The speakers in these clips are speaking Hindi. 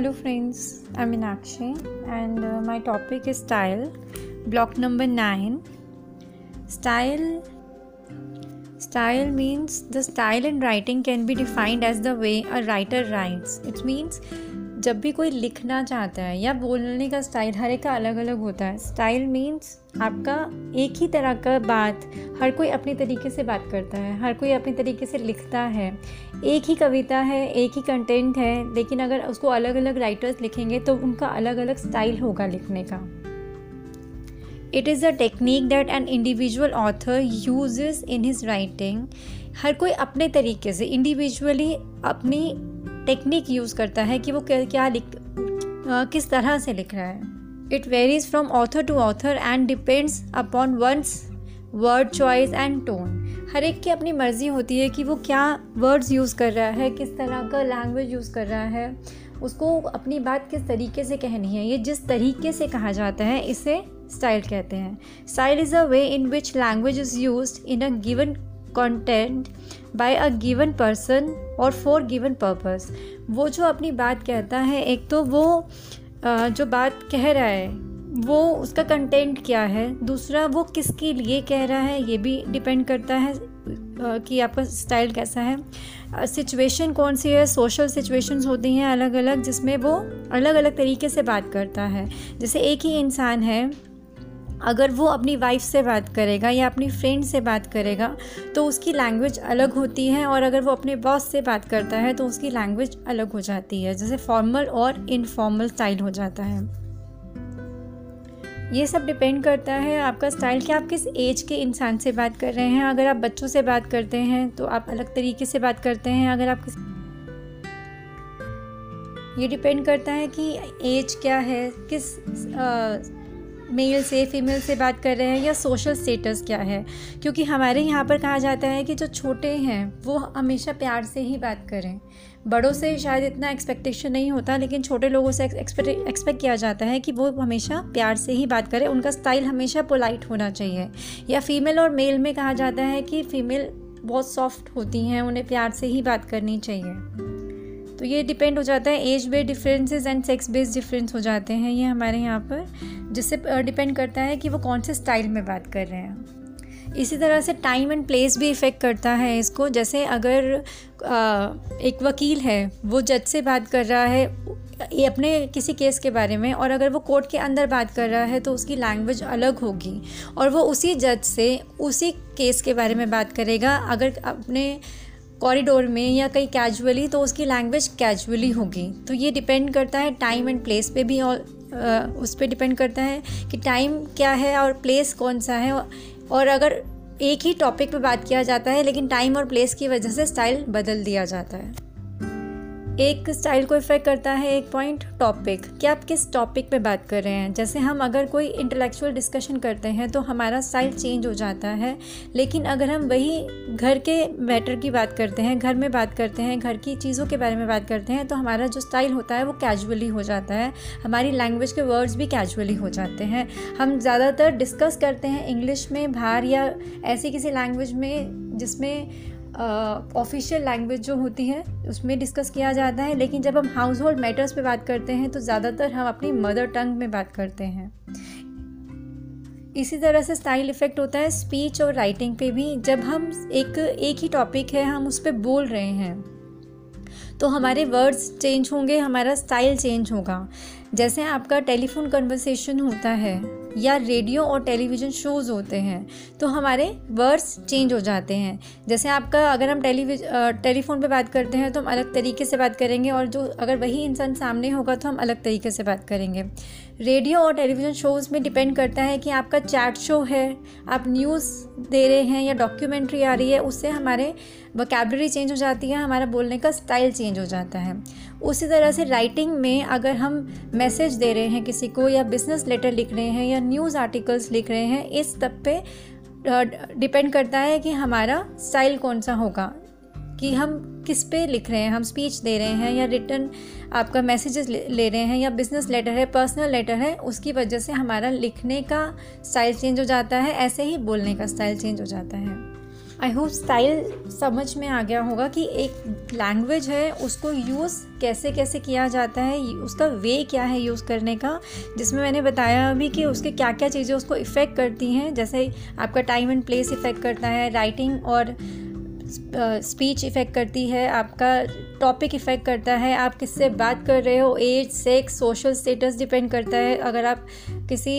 Hello friends, I'm Minakshi and uh, my topic is style. Block number 9. Style Style means the style in writing can be defined as the way a writer writes. It means जब भी कोई लिखना चाहता है या बोलने का स्टाइल हर एक का अलग अलग होता है। स्टाइल मीन्स आपका एक ही तरह का बात हर कोई अपने तरीके से बात करता है, हर कोई अपने तरीके से लिखता है। एक ही कविता है, एक ही कंटेंट है, लेकिन अगर उसको अलग अलग राइटर्स लिखेंगे तो उनका अलग अलग स्टाइल होगा लिखने का। It is a technique that an individual author use in his writing हर कोई अपने तरीके से इंडिविजुअली अपनी टेक्निक यूज़ करता है कि वो क्या लिख किस तरह से लिख रहा है। It varies from author to author and depends upon one's word choice and tone हर एक की अपनी मर्ज़ी होती है कि वो क्या वर्ड्स यूज़ कर रहा है, किस तरह का लैंग्वेज यूज़ कर रहा है। उसको अपनी बात किस तरीके से कहनी है, ये जिस तरीके से कहा जाता है, इसे स्टाइल कहते हैं। Style is a way in which language is use in a given content by a given person और फॉर गिवन पर्पस वो जो अपनी बात कहता है, एक तो वो जो बात कह रहा है, वो उसका कंटेंट क्या है? दूसरा, वो किसके लिए कह रहा है? ये भी डिपेंड करता है कि आपका स्टाइल कैसा है। सिचुएशन कौन सी है? सोशल सिचुएशंस होती हैं अलग अलग जिसमें वो अलग अलग तरीके से बात करता है। जैसे एक ही इंसान है अगर वो अपनी वाइफ से बात करेगा या अपनी फ्रेंड से बात करेगा तो उसकी लैंग्वेज अलग होती है और अगर वो अपने बॉस से बात करता है तो उसकी लैंग्वेज अलग हो जाती है जैसे फॉर्मल और इनफॉर्मल स्टाइल हो जाता है। ये सब डिपेंड करता है आपका स्टाइल कि आप किस एज के इंसान से बात कर रहे हैं। अगर आप बच्चों से बात करते हैं तो आप अलग तरीके से बात करते हैं। अगर आप किस ये डिपेंड करता है कि एज क्या है किस आ, मेल से फीमेल से बात कर रहे हैं या सोशल स्टेटस क्या है? क्योंकि हमारे यहाँ पर कहा जाता है कि जो छोटे हैं, वो हमेशा प्यार से ही बात करें। बड़ों से शायद इतना एक्सपेक्टेशन नहीं होता, लेकिन छोटे लोगों से एक्सपेक्ट किया जाता है कि वो हमेशा प्यार से ही बात करें। उनका स्टाइल हमेशा पोलाइट होना चाहिए। या फीमेल और मेल में कहा जाता है कि फ़ीमेल बहुत सॉफ्ट होती हैं, उन्हें प्यार से ही बात करनी चाहिए। तो ये डिपेंड हो जाता है age based differences and sex based difference हो जाते हैं, ये हमारे यहाँ पर जिससे डिपेंड करता है कि वो कौन से स्टाइल में बात कर रहे हैं। इसी तरह से टाइम एंड प्लेस भी इफ़ेक्ट करता है इसको। जैसे अगर एक वकील है, वो जज से बात कर रहा है, ये अपने किसी केस के बारे में, और अगर वो कोर्ट के अंदर बात कर रहा है तो उसकी लैंग्वेज अलग होगी, और वो उसी जज से उसी केस के बारे में बात करेगा। अगर अपने कॉरिडोर में या कहीं कैजुअली तो उसकी लैंग्वेज कैजुअली होगी। तो ये डिपेंड करता है टाइम एंड प्लेस पे भी, और उस पर डिपेंड करता है कि टाइम क्या है और प्लेस कौन सा है। और अगर एक ही टॉपिक पे बात किया जाता है, लेकिन टाइम और प्लेस की वजह से स्टाइल बदल दिया जाता है। एक स्टाइल को इफ़ेक्ट करता है, एक पॉइंट टॉपिक कि आप किस टॉपिक पे बात कर रहे हैं? जैसे हम अगर कोई इंटेलेक्चुअल डिस्कशन करते हैं तो हमारा स्टाइल चेंज हो जाता है। लेकिन अगर हम वही घर के मैटर की बात करते हैं, घर में बात करते हैं, घर की चीज़ों के बारे में बात करते हैं तो हमारा जो स्टाइल होता है, वो कैजुअली हो जाता है। हमारी लैंग्वेज के वर्ड्स भी कैजुअली हो जाते हैं। हम ज़्यादातर डिस्कस करते हैं इंग्लिश में, बाहर या ऐसी किसी लैंग्वेज में, जिसमें ऑफिशियल लैंग्वेज जो होती है, उसमें डिस्कस किया जाता है, लेकिन जब हम हाउस होल्ड मैटर्स पे बात करते हैं तो ज़्यादातर हम अपनी मदर टंग में बात करते हैं। इसी तरह से स्टाइल इफ़ेक्ट होता है स्पीच और राइटिंग पे भी। जब हम एक एक ही टॉपिक है, हम उस पर बोल रहे हैं तो हमारे वर्ड्स चेंज होंगे, हमारा स्टाइल चेंज होगा। जैसे आपका टेलीफोन कन्वर्सेशन होता है या रेडियो और टेलीविज़न शोज़ होते हैं तो हमारे वर्ड्स चेंज हो जाते हैं। जैसे आपका, अगर हम टेलीविज टेलीफोन पे बात करते हैं तो हम अलग तरीके से बात करेंगे और जो, अगर वही इंसान सामने होगा तो हम अलग तरीके से बात करेंगे। रेडियो और टेलीविज़न शोज़ में डिपेंड करता है कि आपका चैट शो है, आप न्यूज़ दे रहे हैं या डॉक्यूमेंट्री आ रही है, उससे हमारे वोकेबलरी चेंज हो जाती है, हमारा बोलने का स्टाइल चेंज हो जाता है। उसी तरह से राइटिंग में अगर हम मैसेज दे रहे हैं किसी को या बिज़नेस लेटर लिख रहे हैं या न्यूज़ आर्टिकल्स लिख रहे हैं, इस तब पे डिपेंड करता है कि हमारा स्टाइल कौन सा होगा। कि हम किस पे लिख रहे हैं, हम स्पीच दे रहे हैं या रिटर्न आपका मैसेजेस ले रहे हैं या बिज़नेस लेटर है पर्सनल लेटर है, उसकी वजह से हमारा लिखने का स्टाइल चेंज हो जाता है, ऐसे ही बोलने का स्टाइल चेंज हो जाता है। आई होप स्टाइल समझ में आ गया होगा कि एक लैंग्वेज है, उसको यूज़ कैसे कैसे किया जाता है, उसका वे क्या है यूज़ करने का, जिसमें मैंने बताया अभी कि उसके क्या क्या चीज़ें उसको इफ़ेक्ट करती हैं, जैसे आपका टाइम एंड प्लेस इफ़ेक्ट करता है राइटिंग और स्पीच इफ़ेक्ट करती है, आपका टॉपिक इफ़ेक्ट करता है, आप किससे बात कर रहे हो age sex social status depend करता है, अगर आप किसी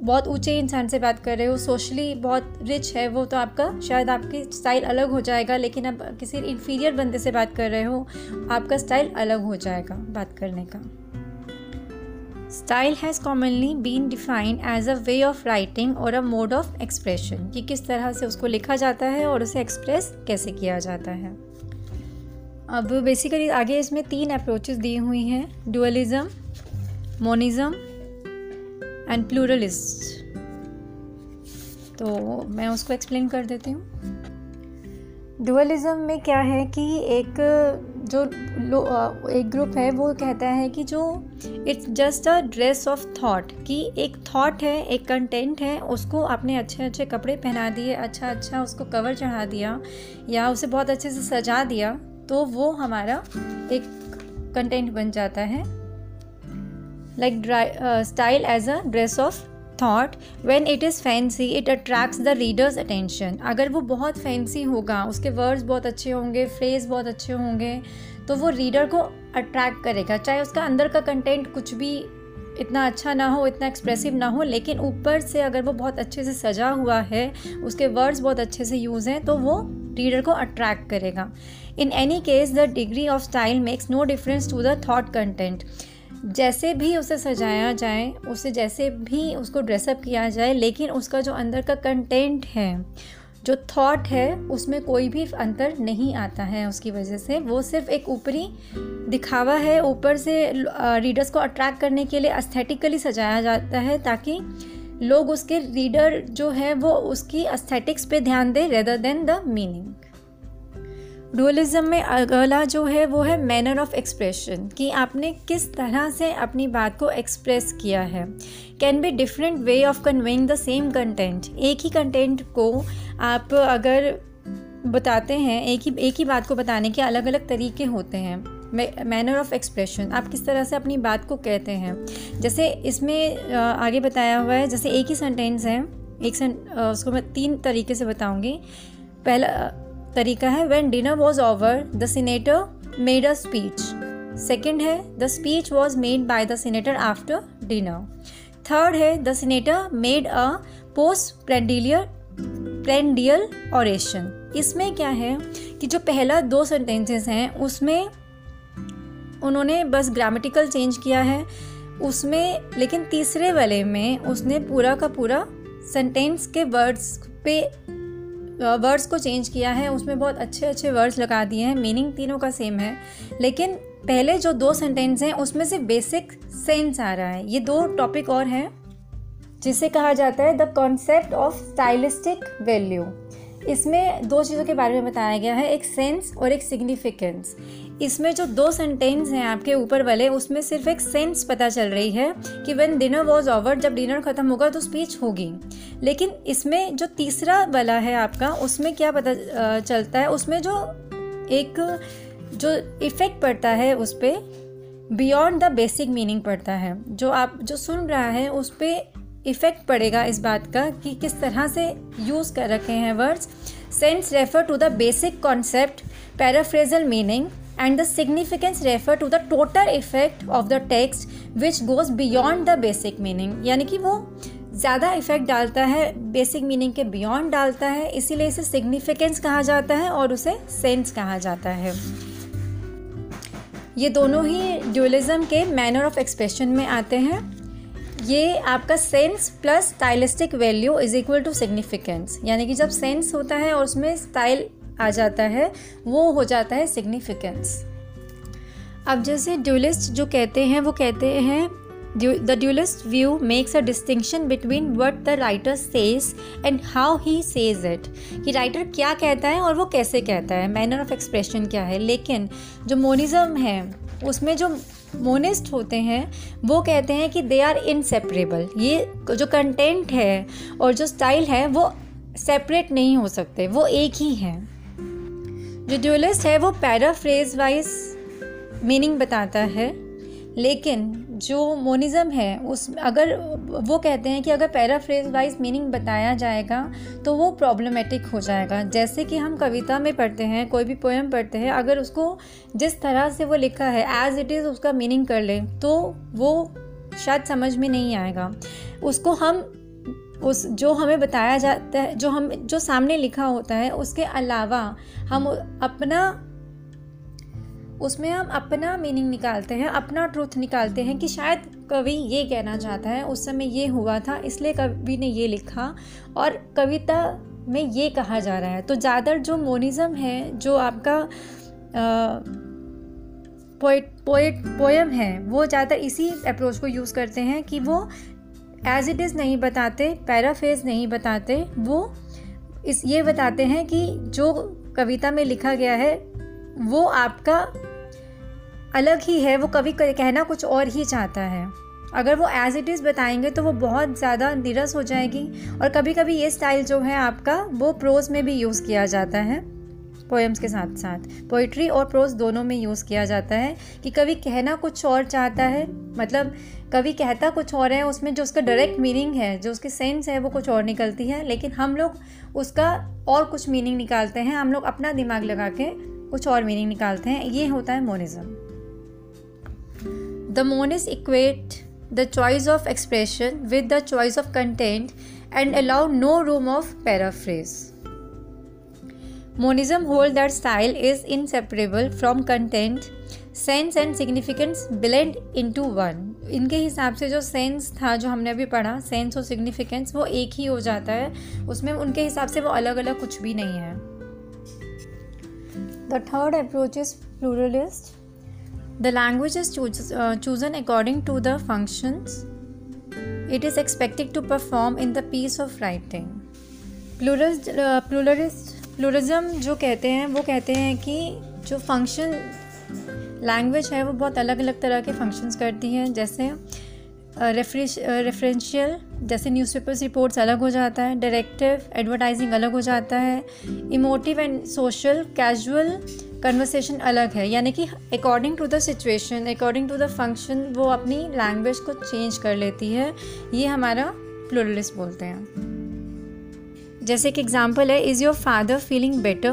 बहुत ऊँचे इंसान से बात कर रहे हो सोशली बहुत रिच है, वो तो आपका, शायद आपकी स्टाइल अलग हो जाएगा, लेकिन अब किसी इन्फीरियर बंदे से बात कर रहे हो, आपका स्टाइल अलग हो जाएगा बात करने का। Style has commonly been defined as a way of writing और अ मोड ऑफ़ एक्सप्रेशन कि किस तरह से उसको लिखा जाता है और उसे एक्सप्रेस कैसे किया जाता है। अब बेसिकली आगे इसमें तीन अप्रोचेस दी हुई हैं डुअलिज़म मोनिज़म एंड प्लूरलिस्ट तो मैं उसको एक्सप्लेन कर देती हूँ। डुअलिज़म में क्या है कि एक जो एक ग्रुप है, वो कहता है कि जो it's just a dress of thought कि एक थॉट है, एक कंटेंट है, उसको आपने अच्छे अच्छे कपड़े पहना दिए अच्छा अच्छा उसको कवर चढ़ा दिया, या उसे बहुत अच्छे से सजा दिया तो वो हमारा एक कंटेंट बन जाता है। Like uh, style as a dress of thought when it is fancy it attracts the readers attention अगर वो बहुत फैंसी होगा उसके वर्ड्स बहुत अच्छे होंगे फ्रेज बहुत अच्छे होंगे तो वो रीडर को अट्रैक्ट करेगा। चाहे उसका अंदर का कंटेंट कुछ भी इतना अच्छा ना हो इतना एक्सप्रेसिव ना हो लेकिन ऊपर से अगर वो बहुत अच्छे से सजा हुआ है उसके वर्ड्स बहुत अच्छे से यूज़ हैं तो वो रीडर को अट्रैक्ट करेगा। In any case the degree of style makes no difference to the thought content जैसे भी उसे सजाया जाए, उसे जैसे भी उसको ड्रेसअप किया जाए, लेकिन उसका जो अंदर का कंटेंट है, जो थॉट है, उसमें कोई भी अंतर नहीं आता है उसकी वजह से। वो सिर्फ़ एक ऊपरी दिखावा है, ऊपर से रीडर्स को अट्रैक्ट करने के लिए अस्थेटिकली सजाया जाता है, ताकि लोग उसके रीडर जो है, वो उसकी अस्थेटिक्स पे ध्यान दें rather than the meaning dualism में अगला जो है वो है मैनर ऑफ़ एक्सप्रेशन कि आपने किस तरह से अपनी बात को एक्सप्रेस किया है। Can be different way of conveying the same content एक ही कंटेंट को आप अगर बताते हैं, एक ही एक ही बात को बताने के अलग अलग तरीके होते हैं। मैनर ऑफ़ एक्सप्रेशन आप किस तरह से अपनी बात को कहते हैं। जैसे इसमें आगे बताया हुआ है, जैसे एक ही सेंटेंस है, एक सेंट उसको मैं तीन तरीके से बताऊँगी। पहला तरीका है when dinner was over the senator made a speech second है the speech was made by the senator after dinner third है the senator made a post prandial prandial oration इसमें क्या है कि जो पहला दो सेंटेंसेस हैं, उसमें उन्होंने बस ग्रामेटिकल चेंज किया है, उसमें, लेकिन तीसरे वाले में उसने पूरा का पूरा सेंटेंस के वर्ड्स पे वर्ड्स को चेंज किया है, उसमें बहुत अच्छे अच्छे वर्ड्स लगा दिए हैं, मीनिंग तीनों का सेम है। लेकिन पहले जो दो सेंटेंस हैं, उसमें से बेसिक सेंस आ रहा है। ये दो टॉपिक और हैं, जिसे कहा जाता है the concept of stylistic value इसमें दो चीज़ों के बारे में बताया गया है, एक सेंस और एक सिग्निफिकेंस इसमें जो दो सेंटेंस हैं आपके ऊपर वाले, उसमें सिर्फ़ एक सेंस पता चल रही है कि वेन डिनर वॉज़ ओवर जब डिनर ख़त्म होगा तो स्पीच होगी। लेकिन इसमें जो तीसरा वाला है आपका, उसमें क्या पता चलता है? उसमें जो एक, जो इफ़ेक्ट पड़ता है उस पर बियॉन्ड द बेसिक मीनिंग पड़ता है। जो आप, जो सुन रहा है उस पर इफ़ेक्ट पड़ेगा इस बात का कि किस तरह से यूज़ कर रखे हैं words sense refer to the basic concept paraphrasal meaning and the significance refer to the total effect of the text which goes beyond the basic meaning यानी कि वो ज़्यादा इफ़ेक्ट डालता है बेसिक मीनिंग के बियॉन्ड डालता है, इसीलिए इसे सिग्निफिकेंस कहा जाता है और उसे सेंस कहा जाता है। ये दोनों ही ड्यूलिज्म के मैनर ऑफ़ एक्सप्रेशन में आते हैं। ये आपका sense plus stylistic value is equal to significance यानी कि जब सेंस होता है और उसमें स्टाइल आ जाता है, वो हो जाता है सिग्निफिकेंस अब जैसे ड्यूलिस्ट जो कहते हैं, वो कहते हैं, the dualist view makes a distinction between what the writer says and how he says it कि राइटर क्या कहता है और वो कैसे कहता है? मैनर ऑफ़ एक्सप्रेशन क्या है? लेकिन जो मोनिज़म है, उसमें जो मोनिस्ट होते हैं, वो कहते हैं कि दे आर इनसेपरेबल ये जो कंटेंट है और जो स्टाइल है, वो सेपरेट नहीं हो सकते, वो एक ही हैं। जो ड्यूलिस्ट है, वो पैराफ्रेज वाइज मीनिंग बताता है। लेकिन जो मोनिज़म है, उस अगर वो कहते हैं कि अगर पैराफ्रेज वाइज मीनिंग बताया जाएगा तो वो प्रॉब्लमेटिक हो जाएगा। जैसे कि हम कविता में पढ़ते हैं, कोई भी पोएम पढ़ते हैं, अगर उसको जिस तरह से वो लिखा है एज इट इज़ उसका मीनिंग कर ले तो वो शायद समझ में नहीं आएगा। उसको हम, उस जो हमें बताया जाता है, जो हम, जो सामने लिखा होता है, उसके अलावा हम अपना उसमें हम अपना मीनिंग निकालते हैं, अपना ट्रूथ निकालते हैं कि शायद कवि ये कहना चाहता है, उस समय ये हुआ था, इसलिए कवि ने ये लिखा और कविता में ये कहा जा रहा है। तो ज़्यादा जो मोनिज़म है, जो आपका पोइट पोइट पोएम है, वो ज़्यादा इसी अप्रोच को यूज़ करते हैं कि वो एज इट इज़ नहीं बताते पैराफेज नहीं बताते, वो इस, ये बताते हैं कि जो कविता में लिखा गया है, वो आपका अलग ही है, वो कभी कहना कुछ और ही चाहता है। अगर वो एज इट इज़ बताएँगे तो वो बहुत ज़्यादा निरस हो जाएगी और कभी कभी ये स्टाइल जो है आपका, वो प्रोज में भी यूज़ किया जाता है। पोएम्स के साथ साथ पोइट्री और प्रोज दोनों में यूज़ किया जाता है कि कभी कहना कुछ और चाहता है मतलब कभी कहता कुछ और है, उसमें जो उसका डायरेक्ट मीनिंग है, जो उसकी सेंस है, वो कुछ और निकलती है, लेकिन हम लोग उसका और कुछ मीनिंग निकालते हैं, हम लोग अपना दिमाग लगा के कुछ और मीनिंग निकालते हैं, ये होता है monism the monist equate the choice of expression with the choice of content and allow no room of paraphrase monism hold that style is inseparable from content sense and significance blend in to one इनके हिसाब से जो सेंस था, जो हमने अभी पढ़ा सेंस और सिग्निफिकेंस वो एक ही हो जाता है। उसमें उनके हिसाब से वो अलग अलग कुछ भी नहीं है। The third approach is pluralist. The language is choos- uh, chosen according to the functions it is expected to perform in the piece of writing. Pluralist, uh, pluralist प्लूरिज्म जो कहते हैं वो कहते हैं कि जो फ़ंक्शन लैंग्वेज है वो बहुत अलग अलग तरह के फ़ंक्शंस करती हैं जैसे रेफरेंशियल जैसे न्यूज़पेपर्स रिपोर्ट्स अलग हो जाता है डायरेक्टिव एडवर्टाइजिंग अलग हो जाता है emotive and social casual conversation अलग है। यानी कि according to the situation according to the function वो अपनी लैंग्वेज को चेंज कर लेती है। ये हमारा प्लूरलिस्ट बोलते हैं। जैसे कि एग्ज़ाम्पल है is your father feeling better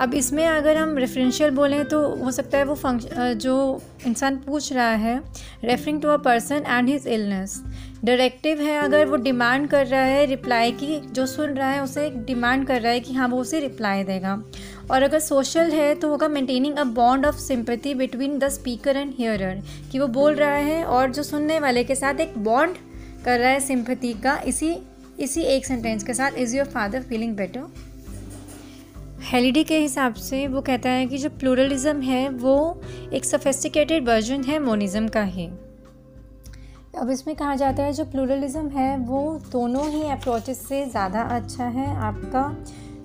अब इसमें अगर हम रेफरेंशियल बोलें तो हो सकता है वो फ़ंक्शन जो इंसान पूछ रहा है referring to a person and his illness directive है अगर वो डिमांड कर रहा है रिप्लाई की, जो सुन रहा है उसे डिमांड कर रहा है कि हाँ वो उसे रिप्लाई देगा। और अगर सोशल है तो होगा maintaining a bond of sympathy between the speaker and hearer कि वो बोल रहा है और जो सुनने वाले के साथ एक बॉन्ड कर रहा है सिंपथी का, इसी इसी एक सेंटेंस के साथ is your father feeling better Halliday के हिसाब से वो कहता है कि जो प्लूरलिज्म है वो एक सफेस्टिकेटेड वर्जन है मोनिज़म का ही। अब इसमें कहा जाता है जो प्लूरलिज्म है वो दोनों ही अप्रोचेस से ज़्यादा अच्छा है आपका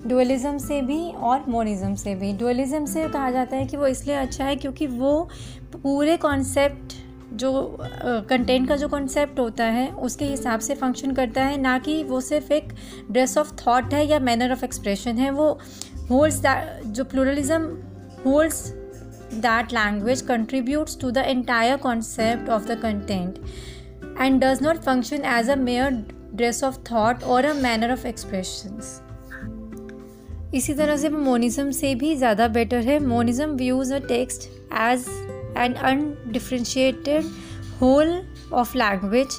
डुअलिज़म से भी और मोनिज़म से भी। डुअलिज़म से कहा जाता है कि वो इसलिए अच्छा है क्योंकि वो पूरे कॉन्सेप्ट जो कंटेंट uh, का जो कॉन्सेप्ट होता है उसके हिसाब से फ़ंक्शन करता है ना कि वो सिर्फ़ एक ड्रेस ऑफ़ थॉट है या मैनर ऑफ़ एक्सप्रेशन है वो होल्ड्स दैट जो pluralism holds that language contributes to the entire concept of the content and does not function as a mere dress of thought और अ मैनर ऑफ़ एक्सप्रेशंस इसी तरह से वो मोनिज्म से भी ज़्यादा बेटर है। Monism views a text as an undifferentiated whole of language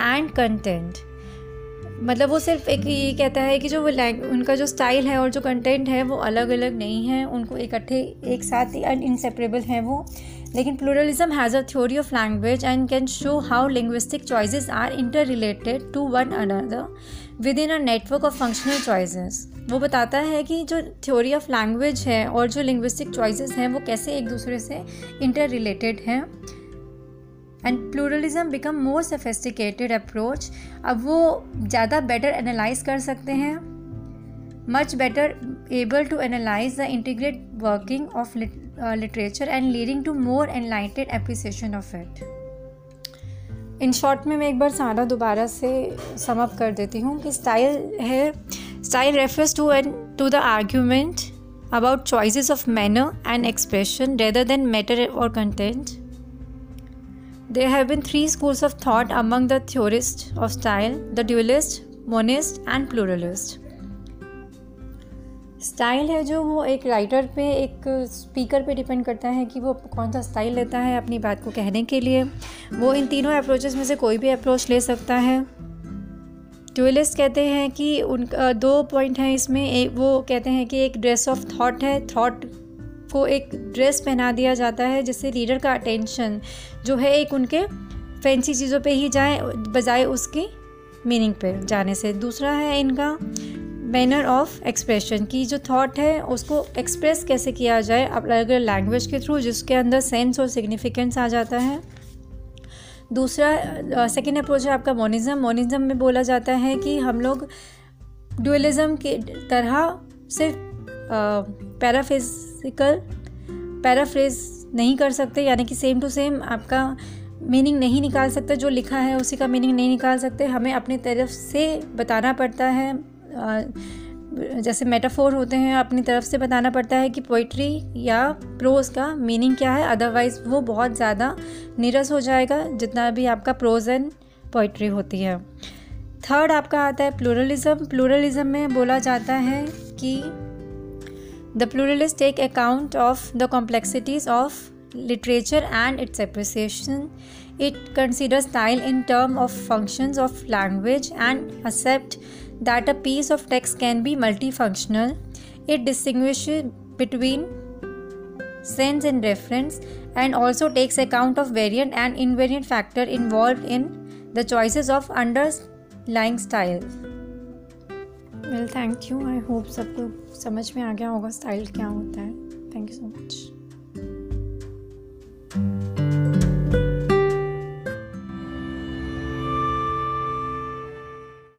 and content मतलब वो सिर्फ़ एक ये कहता है कि जो वो लैंग उनका जो स्टाइल है और जो कंटेंट है, वो अलग अलग नहीं है। उनको इकट्ठे, एक साथ ही अनइनसेपरेबल हैं वो। लेकिन pluralism has a theory of language and can show how linguistic choices are inter related to one another within a network of functional choices वो बताता है कि जो थ्योरी ऑफ़ लैंग्वेज है और जो लिंग्विस्टिक चॉइसेस हैं, वो कैसे एक दूसरे से इंटर रिलेटेड हैं। And pluralism become more sophisticated approach अब वो ज़्यादा बेटर एनालाइज कर सकते हैं। Much better able to analyse the integrate working of literature and leading to more enlightened appreciation of it in short में मैं एक बार सारा दोबारा से समअप कर देती हूँ कि स्टाइल है। Style refers to an, to the argument about choices of manner and expression rather than matter or content. There have been three schools of thought among the theorists of style the dualist, monist, and pluralist. Style है जो वो एक राइटर पे एक स्पीकर पे डिपेंड करता है कि वो कौन सा स्टाइल लेता है अपनी बात को कहने के लिए वो इन तीनों अप्रोचेस में से कोई भी अप्रोच ले सकता है ट्यूलिस्ट कहते हैं कि उन दो पॉइंट हैं इसमें एक वो कहते हैं कि एक ड्रेस ऑफ़ थॉट है थॉट को एक ड्रेस पहना दिया जाता है, जिससे रीडर का अटेंशन जो है एक उनके फैंसी चीज़ों पे ही जाए, बजाय उसकी मीनिंग पे जाने से। दूसरा है इनका मैनर ऑफ़ एक्सप्रेशन की जो थॉट है, उसको एक्सप्रेस कैसे किया जाए अलग अलग लैंग्वेज के थ्रू जिसके अंदर सेंस और सिग्निफिकेंस आ जाता है। दूसरा सेकेंड अप्रोच है आपका मोनिज़म मोनिज़म में बोला जाता है कि हम लोग डुअलिज़म के तरह सिर्फ़ पैराफिजिकल पैराफ्रेज नहीं कर सकते, यानी कि सेम टू सेम आपका मीनिंग नहीं निकाल सकते, जो लिखा है उसी का मीनिंग नहीं निकाल सकते। हमें अपनी तरफ़ से बताना पड़ता है जैसे मेटाफोर होते हैं, अपनी तरफ़ से बताना पड़ता है कि पोइट्री या प्रोज़ का मीनिंग क्या है। अदरवाइज़ वो बहुत ज़्यादा नीरस हो जाएगा, जितना भी आपका प्रोज़ एंड पोइट्री होती है। थर्ड आपका आता है प्लूरलिज़म प्लूरलिज़म में बोला जाता है कि The pluralists take account of the complexities of literature and its appreciation. It considers style in terms of functions of language and accept that a piece of text can be multifunctional. It distinguishes between sense and reference and also takes account of variant and invariant factor involved in the choices of underlying style. Well thank you I hope सबको समझ में आ गया होगा स्टाइल क्या होता है. Thank you so much